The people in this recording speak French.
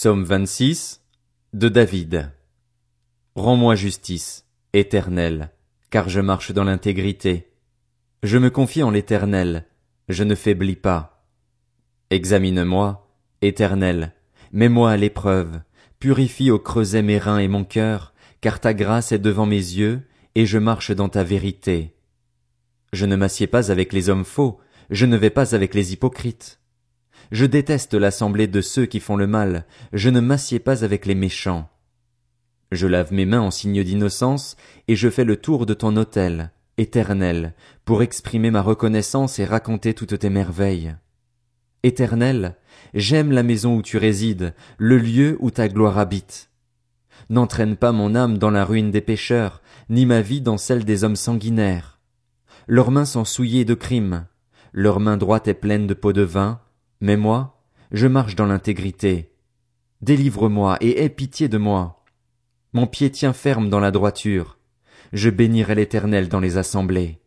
Psaume 26 de David. Rends-moi justice, éternel, car je marche dans l'intégrité. Je me confie en l'éternel, je ne faiblis pas. Examine-moi, éternel, mets-moi à l'épreuve, purifie au creuset mes reins et mon cœur, car ta grâce est devant mes yeux, et je marche dans ta vérité. Je ne m'assieds pas avec les hommes faux, je ne vais pas avec les hypocrites. Je déteste l'assemblée de ceux qui font le mal, je ne m'assieds pas avec les méchants. Je lave mes mains en signe d'innocence, et je fais le tour de ton autel, éternel, pour exprimer ma reconnaissance et raconter toutes tes merveilles. Éternel, j'aime la maison où tu résides, le lieu où ta gloire habite. N'entraîne pas mon âme dans la ruine des pécheurs, ni ma vie dans celle des hommes sanguinaires. Leurs mains sont souillées de crimes, leur main droite est pleine de pots de vin, mais moi, je marche dans l'intégrité. Délivre-moi et aie pitié de moi. Mon pied tient ferme dans la droiture. Je bénirai l'Éternel dans les assemblées.